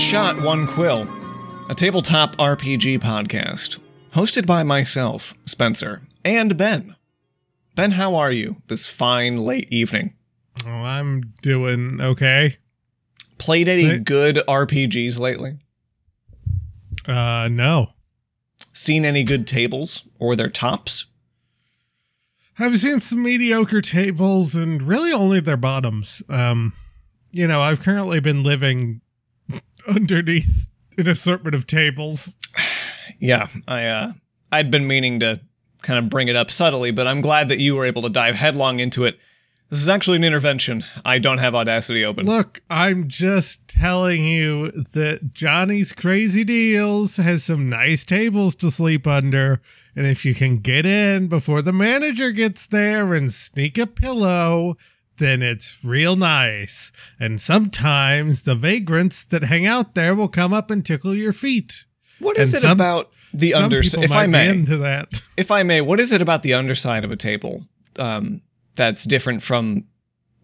Shot, One Quill, a tabletop RPG podcast, hosted by myself, Spencer, and Ben. Ben, how are you this fine late evening? Oh, I'm doing okay. Played any good RPGs lately? Uh, no. Seen any good tables or their tops? I've seen some mediocre tables and really only their bottoms. Um, you know, I've currently been living underneath an assortment of tables. Yeah, I uh I'd been meaning to kind of bring it up subtly, but I'm glad that you were able to dive headlong into it. This is actually an intervention. I don't have Audacity open. Look, I'm just telling you that Johnny's Crazy Deals has some nice tables to sleep under. And if you can get in before the manager gets there and sneak a pillow, then it's real nice. And sometimes the vagrants that hang out there will come up and tickle your feet. What is and it some- about the underside? If I may, into that. if I may, what is it about the underside of a table um, that's different from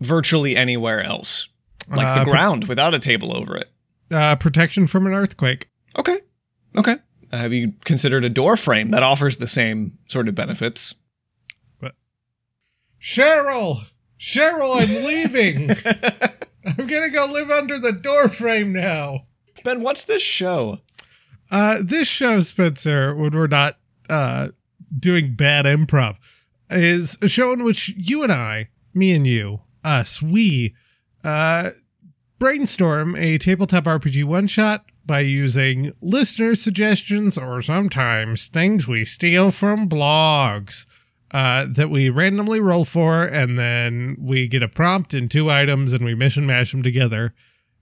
virtually anywhere else, like Uh, the pro- ground without a table over it? Uh, protection from an earthquake. Okay, okay. Uh, have you considered a door frame that offers the same sort of benefits? Cheryl! Cheryl, I'm leaving! I'm gonna go live under the doorframe now. ben, what's this show? Uh, this show, Spencer, when we're not uh, doing bad improv, is a show in which you and I, me and you, us, we, uh, brainstorm a tabletop RPG one shot by using listener suggestions or sometimes things we steal from blogs. Uh, that we randomly roll for, and then we get a prompt and two items, and we mission mash them together.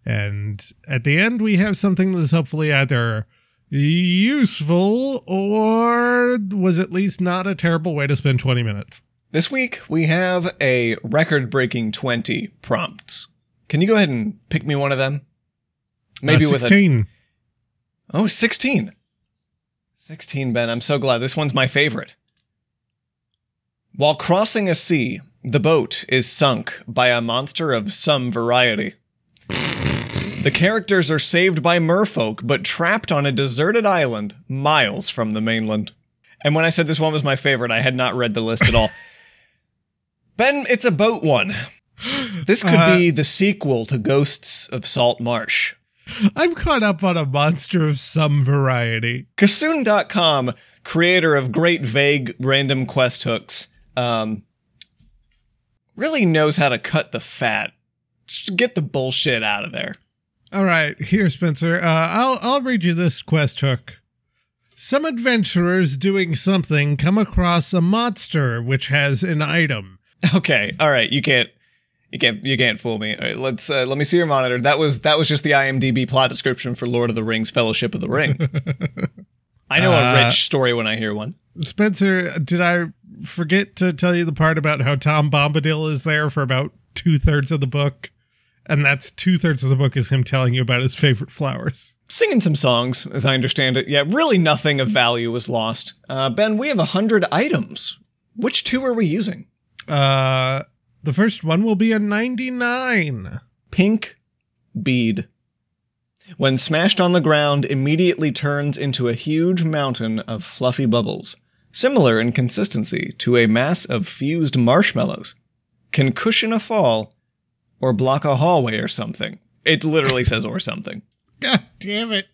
And at the end, we have something that's hopefully either useful or was at least not a terrible way to spend 20 minutes. This week we have a record-breaking twenty prompts. Can you go ahead and pick me one of them? Maybe Uh, with a 16. Oh, 16. 16, Ben. I'm so glad. This one's my favorite. While crossing a sea, the boat is sunk by a monster of some variety. The characters are saved by merfolk, but trapped on a deserted island miles from the mainland. And when I said this one was my favorite, I had not read the list at all. ben, it's a boat one. This could Uh, be the sequel to Ghosts of Salt Marsh. I'm caught up on a monster of some variety. Kassoon.com, creator of great vague random quest hooks, um, really knows how to cut the fat. Just get the bullshit out of there. All right, here, Spencer. Uh, I'll I'll read you this quest hook. Some adventurers doing something come across a monster which has an item. Okay, all right, you can't, you can't, you can't fool me. All right, let's uh, let me see your monitor. That was that was just the IMDb plot description for Lord of the Rings: Fellowship of the Ring. I know a Uh, rich story when I hear one. Spencer, did I forget to tell you the part about how Tom Bombadil is there for about two thirds of the book? And that's two thirds of the book is him telling you about his favorite flowers. Singing some songs, as I understand it. Yeah, really nothing of value was lost. Uh, ben, we have a hundred items. Which two are we using? Uh, the first one will be a 99. pink bead. When smashed on the ground, immediately turns into a huge mountain of fluffy bubbles, similar in consistency to a mass of fused marshmallows. Can cushion a fall or block a hallway or something. It literally says or something. God damn it.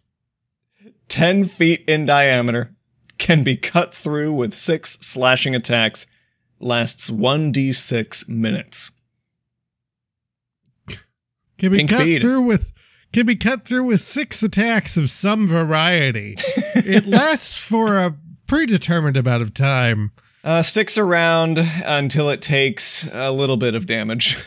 10 feet in diameter, can be cut through with six slashing attacks, lasts 1d6 minutes. Can be Pink cut bead. through with can be cut through with six attacks of some variety. it lasts for a predetermined amount of time. Uh, sticks around until it takes a little bit of damage.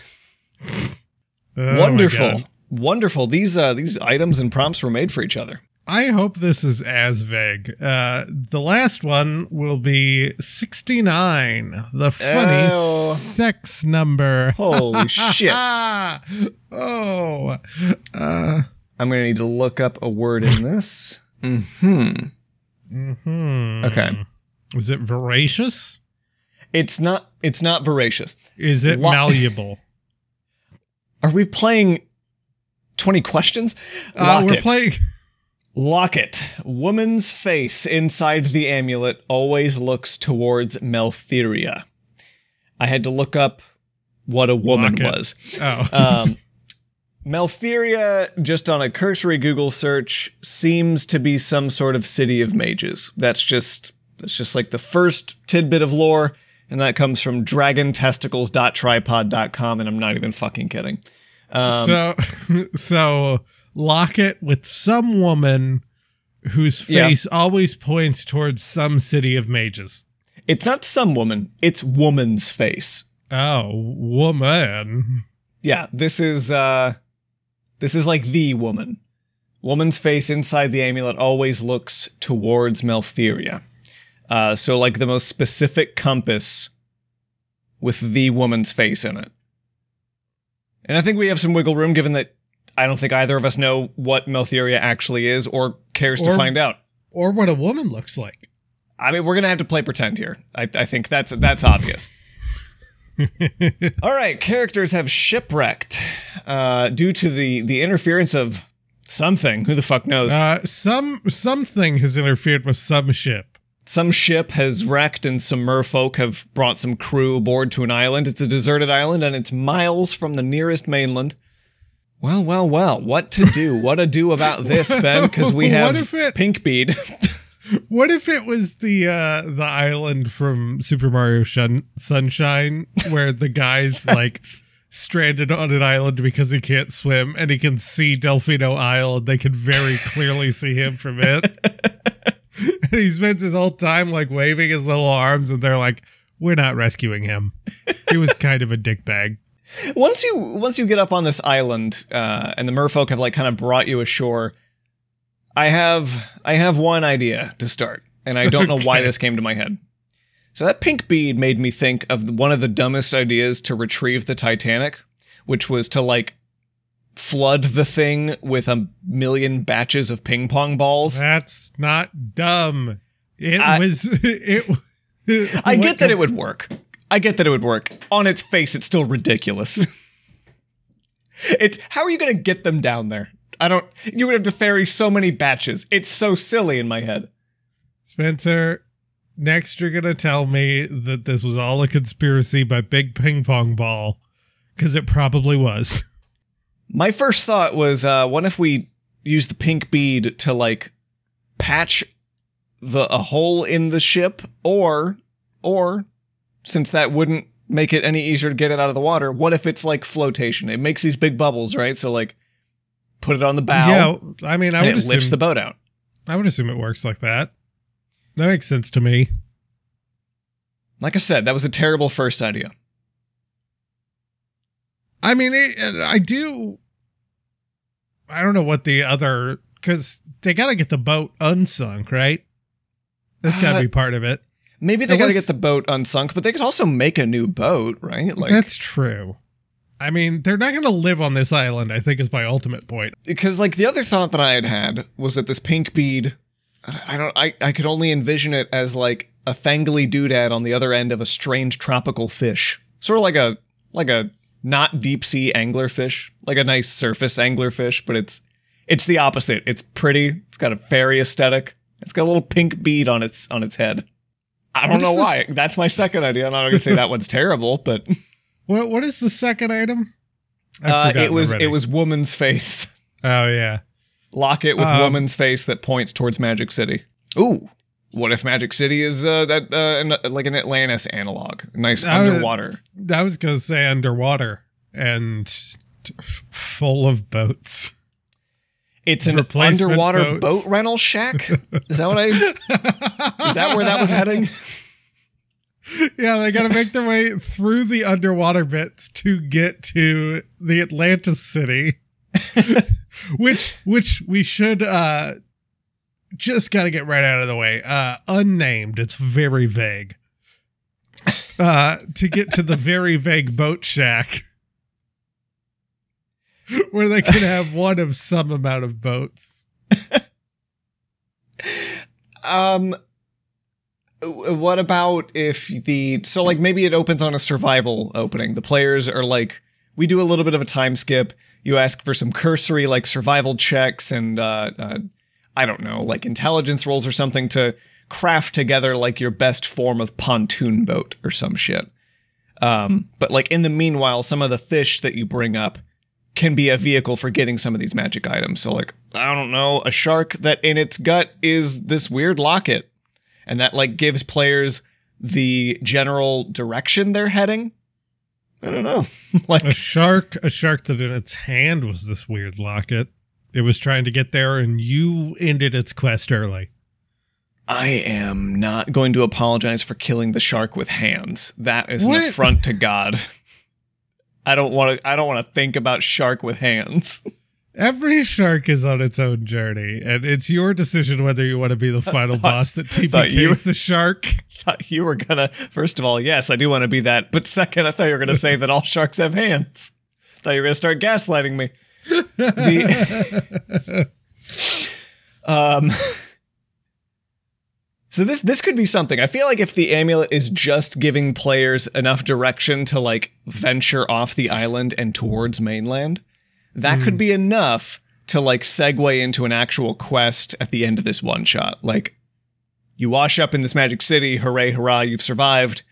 Oh Wonderful. Wonderful. These uh these items and prompts were made for each other. I hope this is as vague. Uh, the last one will be 69, the funny Oh. sex number. Holy shit. oh. Uh, I'm gonna need to look up a word in this. Hmm. Mhm. Okay. Is it voracious? It's not it's not voracious. Is it Lo- malleable? Are we playing 20 questions? Uh, we're Locket. playing. Locket. Woman's face inside the amulet always looks towards Meltheria. I had to look up what a woman Locket. was. Oh, Um, Meltheria, just on a cursory Google search, seems to be some sort of city of mages. That's just that's just like the first tidbit of lore, and that comes from dragontesticles.tripod.com, and I'm not even fucking kidding. Um, so so Locket with some woman whose Yeah. face always points towards some city of mages. it's not some woman; it's woman's face. Oh, woman. Yeah, this is uh, this is like the woman. Woman's face inside the amulet always looks towards Meltheria. Uh, so like the most specific compass with the woman's face in it. And I think we have some wiggle room given that I don't think either of us know what Meltheria actually is or cares to find out. Or what a woman looks like. I mean, we're gonna have to play pretend here. I, I think that's that's obvious. All right, characters have shipwrecked uh, due to the the interference of something. Who the fuck knows? Uh, some something has interfered with some ship. some ship has wrecked, and some merfolk have brought some crew aboard to an island. It's a deserted island, and it's miles from the nearest mainland. Well, well, well. What to do? What to do about this, Ben? Because we have if it- Pinkbead. What if it was the uh the island from Super Mario Shun- Sunshine where the guy's like stranded on an island because he can't swim and he can see Delfino Isle and they can very clearly see him from it. and he spends his whole time like waving his little arms and they're like, We're not rescuing him. He was kind of a dickbag. once you once you get up on this island uh, and the merfolk have like kind of brought you ashore i have i have one idea to start and i don't know why this came to my head. So that pink bead made me think of one of the dumbest ideas to retrieve the titanic which was to like flood the thing with a million batches of ping pong balls. That's not dumb. It I- was it i get that it would work. I get that it would work. On its face it's still ridiculous. It's how are you going to get them down there i don't you would have to ferry so many batches. It's so silly in my head. Spencer, next you're going to tell me that this was all a conspiracy by Big Ping Pong Ball, because it probably was. my first thought was uh what if we use the pink bead to like patch the a hole in the ship? Or or since that wouldn't make it any easier to get it out of the water what if it's like flotation? It makes these big bubbles right? So like put it on the bow Yeah, I mean, I would it lifts the boat out I would assume it works like that. That makes sense to me. Like I said, that was a terrible first idea. I mean, it, I do. I don't know what the other because they got to get the boat unsunk, right? That's got to Uh, be part of it. Maybe they got to get the boat unsunk, but they could also make a new boat, right? Like That's true. I mean, they're not going to live on this island. I think is my ultimate point. because like the other thought that I had had was that this pink bead, I don't, I, I could only envision it as like a fangly doodad on the other end of a strange tropical fish, sort of like a like a not deep sea anglerfish, like a nice surface anglerfish, but it's it's the opposite. It's pretty. It's got a fairy aesthetic. It's got a little pink bead on its on its head. I don't What is know this- why. That's my second idea. I'm not gonna say that one's terrible, but What What is the second item? Uh, it was already. it was woman's face. Oh yeah. Locket with Um, woman's face that points towards Magic City. Ooh, what if Magic City is uh, that uh, an, like an Atlantis analog? Nice Uh, underwater. I was gonna say underwater and t- full of boats. It's an underwater boats. boat rental shack. Is that what I? Is that where that was heading? yeah, they got to make their way through the underwater bits to get to the Atlantis city, which which we should uh just got to get right out of the way. Uh unnamed. It's very vague. Uh to get to the very vague boat shack where they can have one of some amount of boats. Um, what about if the so like maybe it opens on a survival opening? The players are like, we do a little bit of a time skip. You ask for some cursory like survival checks and uh, uh, I don't know, like intelligence rolls or something to craft together like your best form of pontoon boat or some shit. Um, but like in the meanwhile, some of the fish that you bring up can be a vehicle for getting some of these magic items. So like I don't know, a shark that in its gut is this weird locket, and that like gives players the general direction they're heading. I don't know, like a shark, a shark that in its hand was this weird locket. It was trying to get there, and you ended its quest early. I am not going to apologize for killing the shark with hands. That is What? an affront to God. I don't want to. I don't want to think about shark with hands. Every shark is on its own journey, and it's your decision whether you want to be the final boss that thought TPKs the shark. thought you were gonna. First of all, yes, I do want to be that. But second, I thought you were gonna say that all sharks have hands. thought you were gonna start gaslighting me. The- um. So this this could be something. I feel like if the amulet is just giving players enough direction to like venture off the island and towards mainland, that could be enough to like segue into an actual quest at the end of this one shot. Like you wash up in this magic city, hooray, hurrah, you've survived.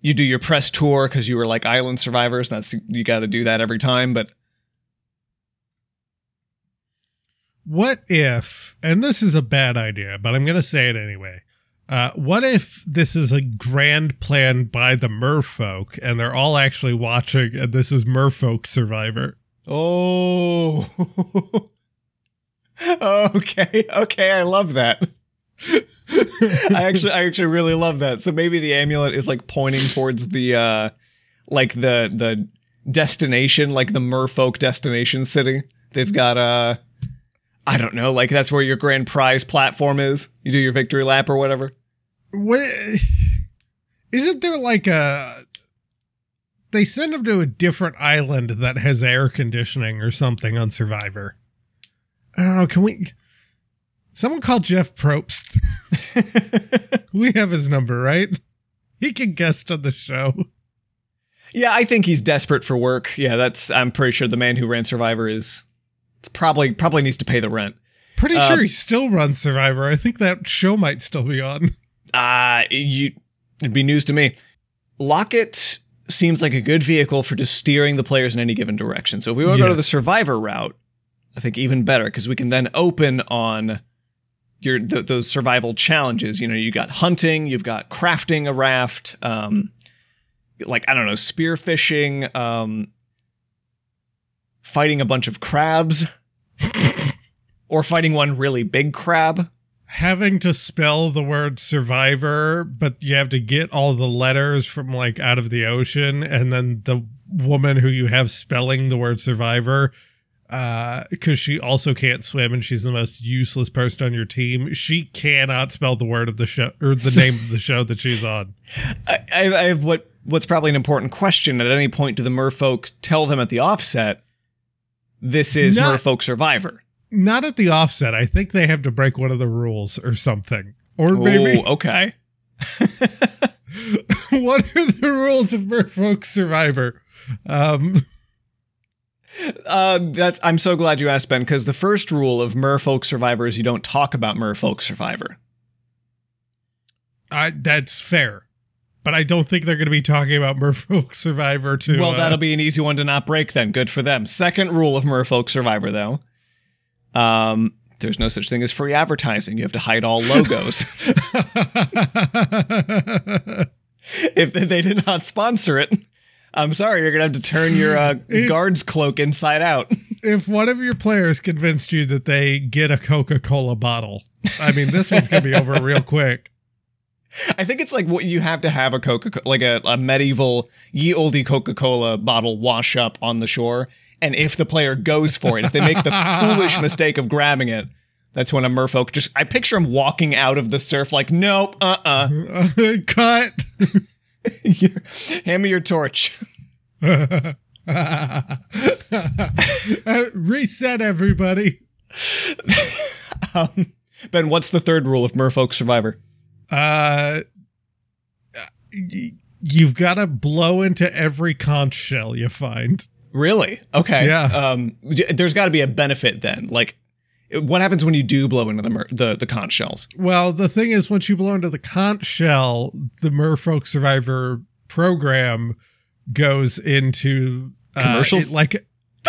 You do your press tour because you were like island survivors. That's you got to do that every time. But What if, and this is a bad idea, but I'm going to say it anyway. Uh, what if this is a grand plan by the merfolk and they're all actually watching and this is merfolk survivor? Oh, okay, okay, I love that. I actually, I actually really love that. So maybe the amulet is like pointing towards the, uh like the the destination, like the merfolk destination city. They've got uh I don't know, like that's where your grand prize platform is. You do your victory lap or whatever. What, isn't there like a. They send them to a different island that has air conditioning or something on Survivor. I don't know. Can we. Someone call Jeff Probst. we have his number, right? He can guest on the show. Yeah, I think he's desperate for work. Yeah, that's I'm pretty sure the man who ran Survivor is probably probably needs to pay the rent. Pretty Uh, sure he still runs Survivor. I think that show might still be on. Uh you it'd be news to me. Locket seems like a good vehicle for just steering the players in any given direction. So if we want to go to the survivor route, I think even better because we can then open on your th- those survival challenges. You know, you got hunting, you've got crafting a raft, um, like I don't know, spearfishing, um, fighting a bunch of crabs, or fighting one really big crab. Having to spell the word survivor, but you have to get all the letters from like out of the ocean, and then the woman who you have spelling the word survivor, uh, because she also can't swim and she's the most useless person on your team, she cannot spell the word of the show or the name of the show that she's on. I, I I have what what's probably an important question. At any point, do the merfolk tell them at the offset, "This is Not- merfolk survivor"? Not at the offset. I think they have to break one of the rules or something. Or maybe Oh, okay. what are the rules of Merfolk Survivor? Um, Uh, that's. I'm so glad you asked Ben because the first rule of merfolk survivor is you don't talk about merfolk survivor. I, that's fair, but I don't think they're going to be talking about Merfolk Survivor too. well, that'll be an easy one to not break then. Good for them. Second rule of merfolk survivor though. Um, there's no such thing as free advertising. You have to hide all logos. if they did not sponsor it, I'm sorry, you're gonna have to turn your uh, If- guard's cloak inside out. if one of your players convinced you that they get a Coca Cola bottle, I mean, this one's going to be over real quick. I think it's like what you have to have a Coca-Cola, like a, a medieval ye olde Coca Cola bottle wash up on the shore, and if the player goes for it, if they make the foolish mistake of grabbing it, that's when a merfolk just. I picture him walking out of the surf like, nope, uh, uh Cut. hand me your torch. Uh, reset, everybody. Um, ben, what's the third rule of merfolk survivor? Uh, y- you've got to blow into every conch shell you find. Really? Okay. Yeah. Um, there's got to be a benefit then. Like, what happens when you do blow into the mer- the the conch shells? Well, the thing is, once you blow into the conch shell, the Merfolk Survivor program goes into uh, Commercials? it- like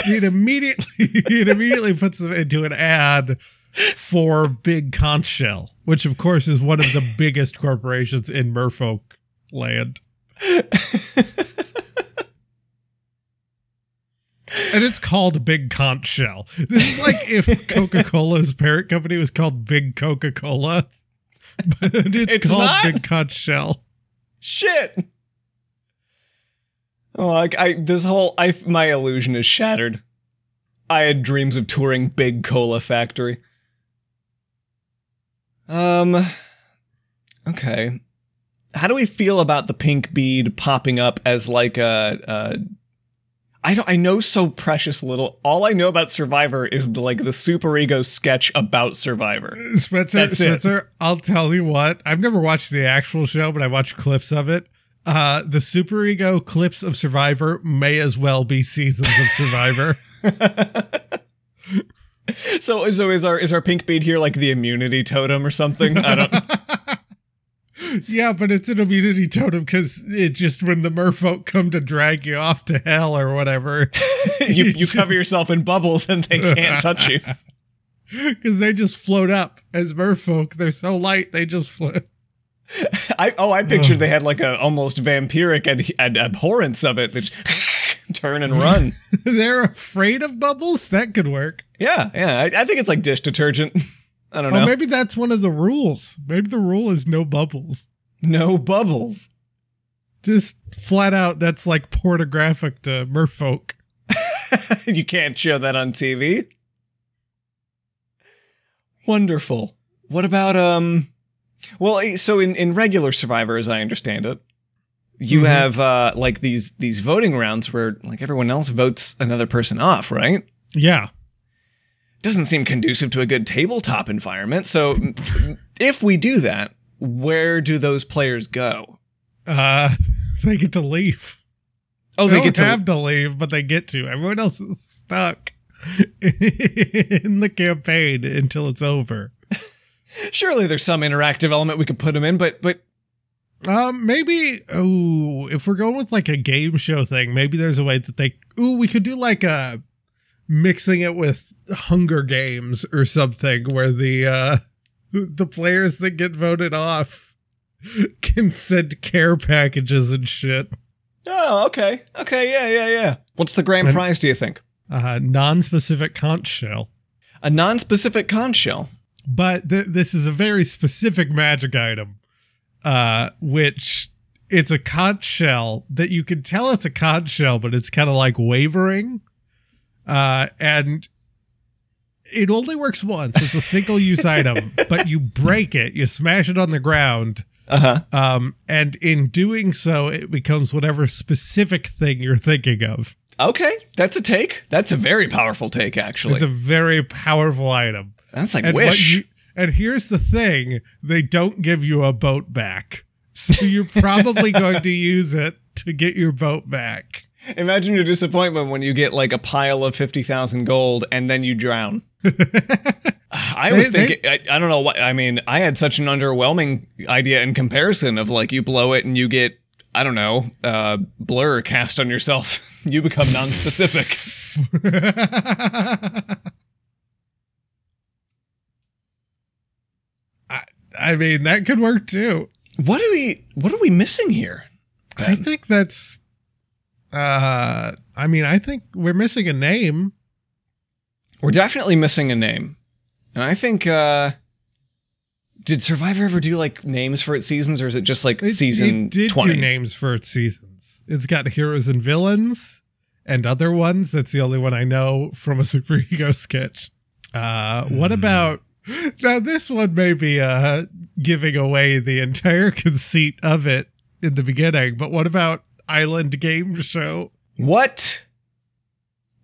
it immediately it immediately puts them into an ad for Big Conch Shell, which of course is one of the biggest corporations in Merfolk land, and it's called Big Conch Shell. This is like if Coca Cola's parent company was called Big Coca Cola, but it's, It's called not? Big Conch Shell. Shit. Oh, like I this whole I my illusion is shattered. I had dreams of touring Big Cola Factory. Um okay. How do we feel about the pink bead popping up as like a, a I don't I know so precious little. All I know about Survivor is the like the super ego sketch about Survivor. Spencer, That's it. I'll tell you what. I've never watched the actual show, but I watched clips of it. Uh, the super ego clips of Survivor may as well be seasons of Survivor. So so is our is our pink bead here like the immunity totem or something? I don't yeah, but it's an immunity totem because it just when the merfolk come to drag you off to hell or whatever, you you just- cover yourself in bubbles and they can't touch you. because they just float up as merfolk. They're so light they just float. I oh I pictured they had like a almost vampiric ad, ad, abhorrence of it. They just turn and run. They're afraid of bubbles. That could work. Yeah, yeah. I, I think it's like dish detergent. I don't Oh, know. maybe that's one of the rules. Maybe the rule is no bubbles. no bubbles. Just flat out, that's like pornographic to merfolk. you can't show that on TV. Wonderful. What about um well eh, so in in regular survivor as I understand it you Mhm. have uh like these these voting rounds where like everyone else votes another person off, right? Yeah. Doesn't seem conducive to a good tabletop environment. So if we do that, where do those players go? Uh, they get to leave. Oh, they, they don't get to have to leave, but they get to. Everyone else is stuck in the campaign until it's over. Surely there's some interactive element we could put them in, but but Um, maybe. Oh, if we're going with like a game show thing, maybe there's a way that they. Ooh, we could do like a mixing it with Hunger Games or something, where the uh the players that get voted off can send care packages and shit. oh, okay. Okay, yeah, yeah, yeah. What's the grand And- prize do you think? Uh, non-specific conch shell. A non-specific conch shell. but th- this is a very specific magic item uh which it's a conch shell that you can tell it's a conch shell but it's kind of like wavering uh and it only works once it's a single use item but you break it you smash it on the ground Uh-huh. um and in doing so it becomes whatever specific thing you're thinking of Okay, that's a take. That's a very powerful take, actually. it's a very powerful item that's like and wish. you- and here's the thing: they don't give you a boat back, so you're probably going to use it to get your boat back. Imagine your disappointment when you get like a pile of 50,000 gold and then you drown. I was They- they- thinking, I, I don't know what, I mean, I had such an underwhelming idea in comparison of like you blow it and you get, I don't know, uh, blur cast on yourself. you become non specific. I, I mean, that could work too. What are we, what are we missing here? I think that's. Uh, I mean, I think we're missing a name. We're definitely missing a name. And I think, uh, did Survivor ever do like names for its seasons or is it just like It, season it did 20? do names for its seasons. It's got heroes and villains and other ones. That's the only one I know from a Super Ego sketch. Uh, what Hmm. about now? This one may be uh, giving away the entire conceit of it in the beginning, but what about Island Game Show? What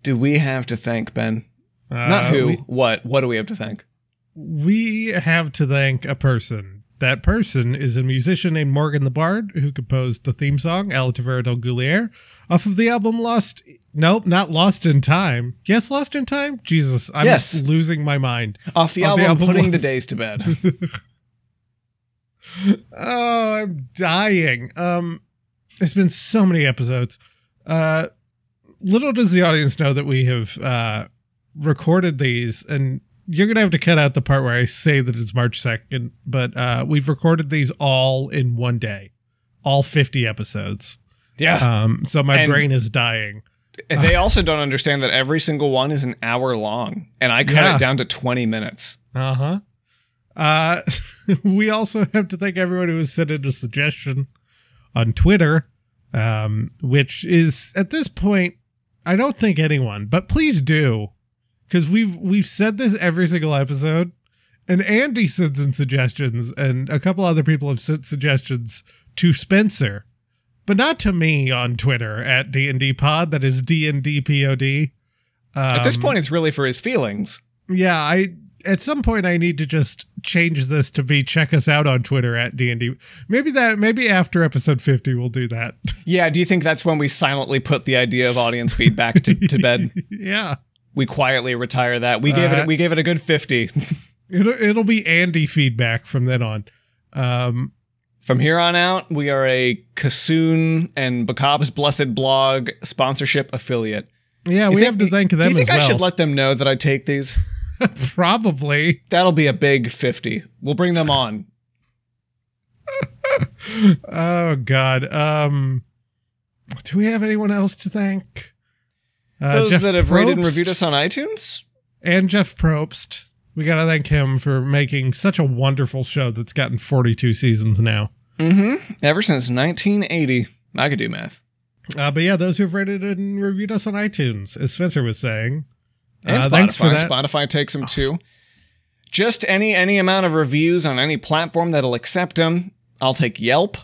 do we have to thank, Ben? Uh, Not who, We, what? What do we have to thank? we have to thank a person. That person is a musician named Morgan the Bard, who composed the theme song "El Tavera del Goulier" off of the album Lost Nope, not Lost in Time. Yes, Lost in Time. Jesus, I'm Yes. losing my mind. Off the the album, album Putting the Days to Bed. Oh, I'm dying. Um, it's been so many episodes. Uh, little does the audience know that we have uh recorded these, and you're gonna have to cut out the part where I say that it's March second. But uh, we've recorded these all in one day, all 50 episodes. yeah. Um, so my And- brain is dying. they also don't understand that every single one is an hour long, and I cut Yeah. it down to 20 minutes. Uh-huh. Uh we also have to thank everyone who has sent in a suggestion on Twitter, um, which is at this point, I don't think anyone, but please do. Because we've we've said this every single episode. And Andy sends in suggestions, and a couple other people have sent suggestions to Spencer, but not to me on Twitter at D and D Pod. That is DNDPOD. At this Um, point, it's really for his feelings. yeah, I at some point I need to just change this to be check us out on Twitter at D&D. Maybe that maybe after episode 50 we'll do that. Yeah, do you think that's when we silently put the idea of audience feedback to, to bed? yeah. We quietly retire that. We gave Uh, it we gave it a good 50. It'll it'll be Andy feedback from then on. Um From here on out, we are a Kassoon and Bakab's Blessed blog sponsorship affiliate. yeah, You we think- have to thank them Do you think I well. should let them know that I take these? Probably. That'll be a big 50. We'll bring them on. Oh god. Um do we have anyone else to thank? Uh, Those Jeff that have rated and reviewed us on iTunes? and Jeff Probst. We got to thank him for making such a wonderful show that's gotten 42 seasons now. Mm-hmm. Ever since 1980. I could do math. Uh, but yeah, those who've rated and reviewed us on iTunes, as Spencer was saying. And Uh, Spotify. thanks for that. Spotify takes them too. Just any any amount of reviews on any platform that'll accept them. I'll take Yelp.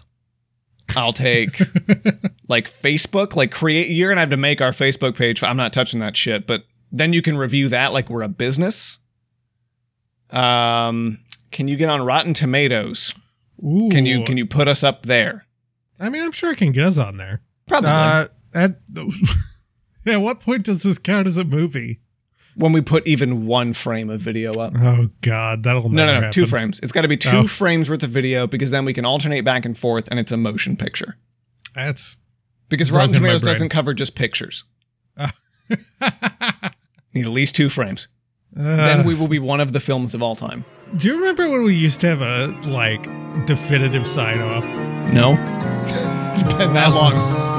I'll take like Facebook. Like create. You're gonna have to make our Facebook page. I'm not touching that shit. But then you can review that like we're a business. Um, can you get on Rotten Tomatoes? Ooh. Can you can you put us up there? I mean, I'm sure I can get us on there. Probably. Uh, at, at what point does this count as a movie? When we put even one frame of video up. Oh, God. That'll No, no, no, two happen. frames. It's got to be two Oh. frames worth of video because then we can alternate back and forth and it's a motion picture. That's. Because Rotten Tomatoes doesn't cover just pictures. uh, Need at least two frames. then we will be one of the films of all time. do you remember when we used to have a, like, definitive sign off? No. it's been that long.